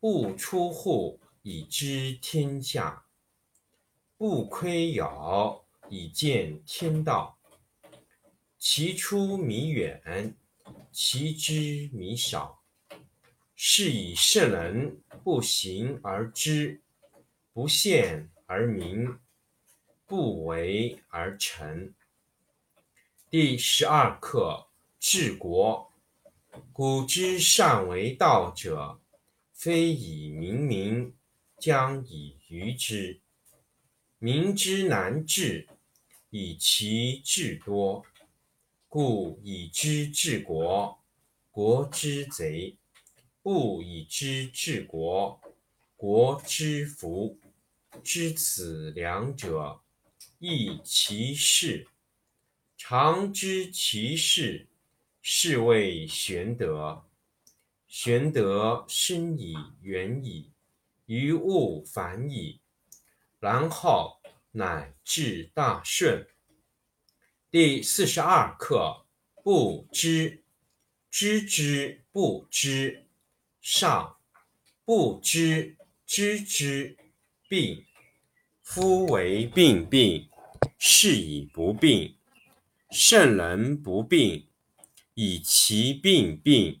不出户，以知天下；不窥牖，以见天道。其出弥远，其知弥少。是以圣人不行而知，不见而明，不为而成。第十二课：治国。古之善为道者，非以明民，将以愚之。民之难治，以其智多。故以知治国，国之贼。不以知治国，国之福。知此两者，亦其事。常知其事，是谓玄德。玄德深以远矣，于物反矣，然后乃至大顺。第四十二课：不知，知之不知。上不知知之病，夫为病病，是以不病。圣人不病，以其病病，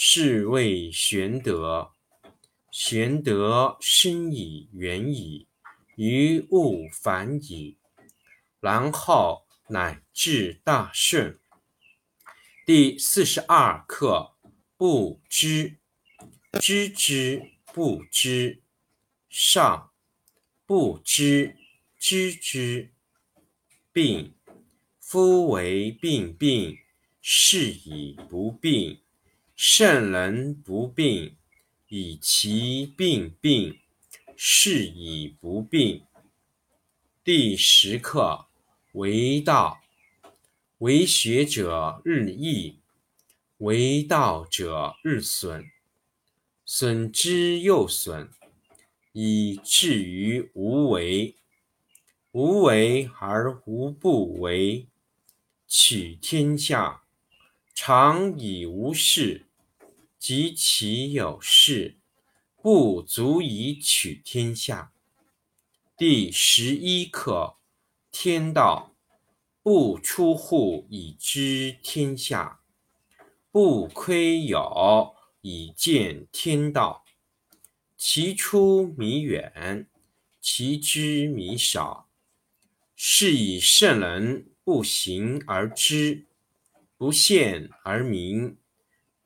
是谓玄德。玄德深以远矣，于物反矣，然后乃至大顺。第四十二课。不知，知之不知，上不知知之病。夫为病病，是以不病。圣人不病，以其病病，是以不病。第十课为道，为学者日益。为道者日损，损之又损，以至于无为。无为而无不为，取天下常以无事，及其有事，不足以取天下。第十一课：天道不出户，以知天下。不窥牖，以见天道。其出弥远，其知弥少。是以圣人不行而知，不见而明，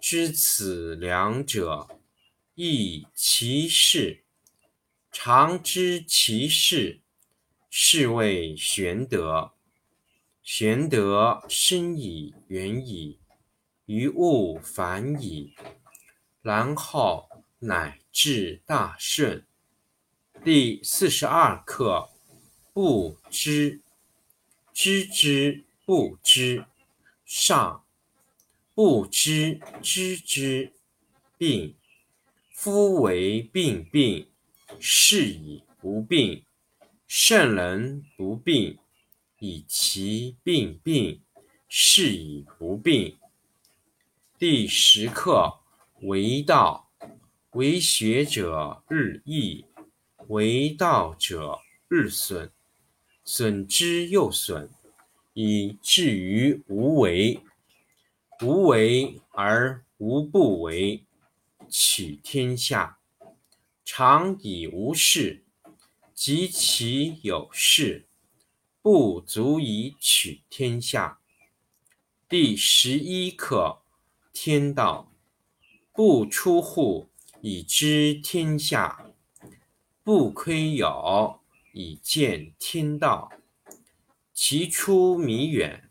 知此两者，亦其事。常知其事。是谓玄德。玄德深矣远矣，于物反矣，然后乃至大顺。第四十二课：不知，知之不知，上；不知知之，病。夫为病病，是以不病。圣人不病，以其病病，是以不病。第十课为道，为学者日益，为道者日损，损之又损，以至于无为。无为而无不为，取天下常以无事。及其有事，不足以取天下。第十一课：天道不出户，以知天下；不窥牖，以见天道。其出弥远，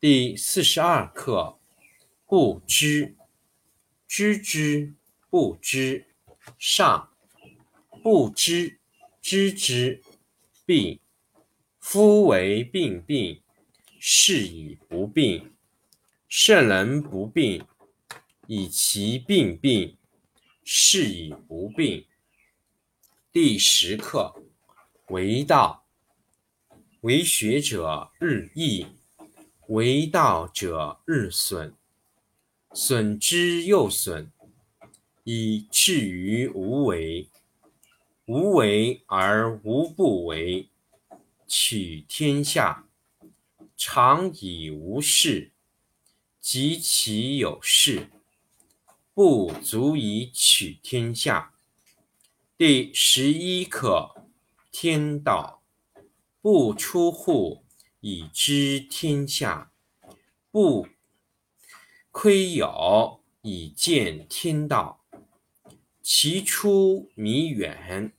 第四十二课：不知，知之不知，上；不知知之。病，夫为病病，是以不病。圣人不病，以其病病，是以不病。第十课为道，为学者日益，为道者日损，损之又损，以至于无为。无为而无不为，取天下常以无事。及其有事，不足以取天下。第十一课：天道不出户，以知天下；不窥牖，以见天道。其出弥远。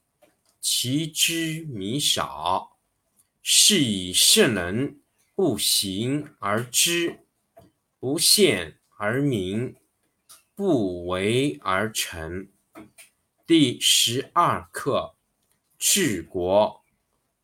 其知弥少，是以圣人不行而知，不见而明，不为而成。第十二课治国。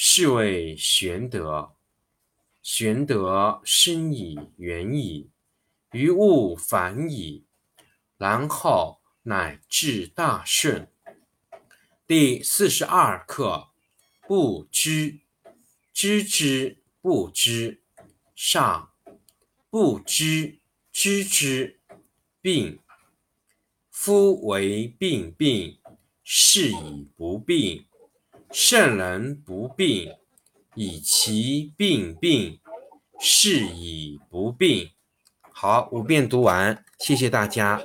是谓玄德。玄德深以远矣，于物反矣，然后乃至大顺。第四十二课：不知，知之不知，上；不知知之，病。夫为病病，是以不病。圣人不病，以其病病，是以不病。好，五遍读完，谢谢大家。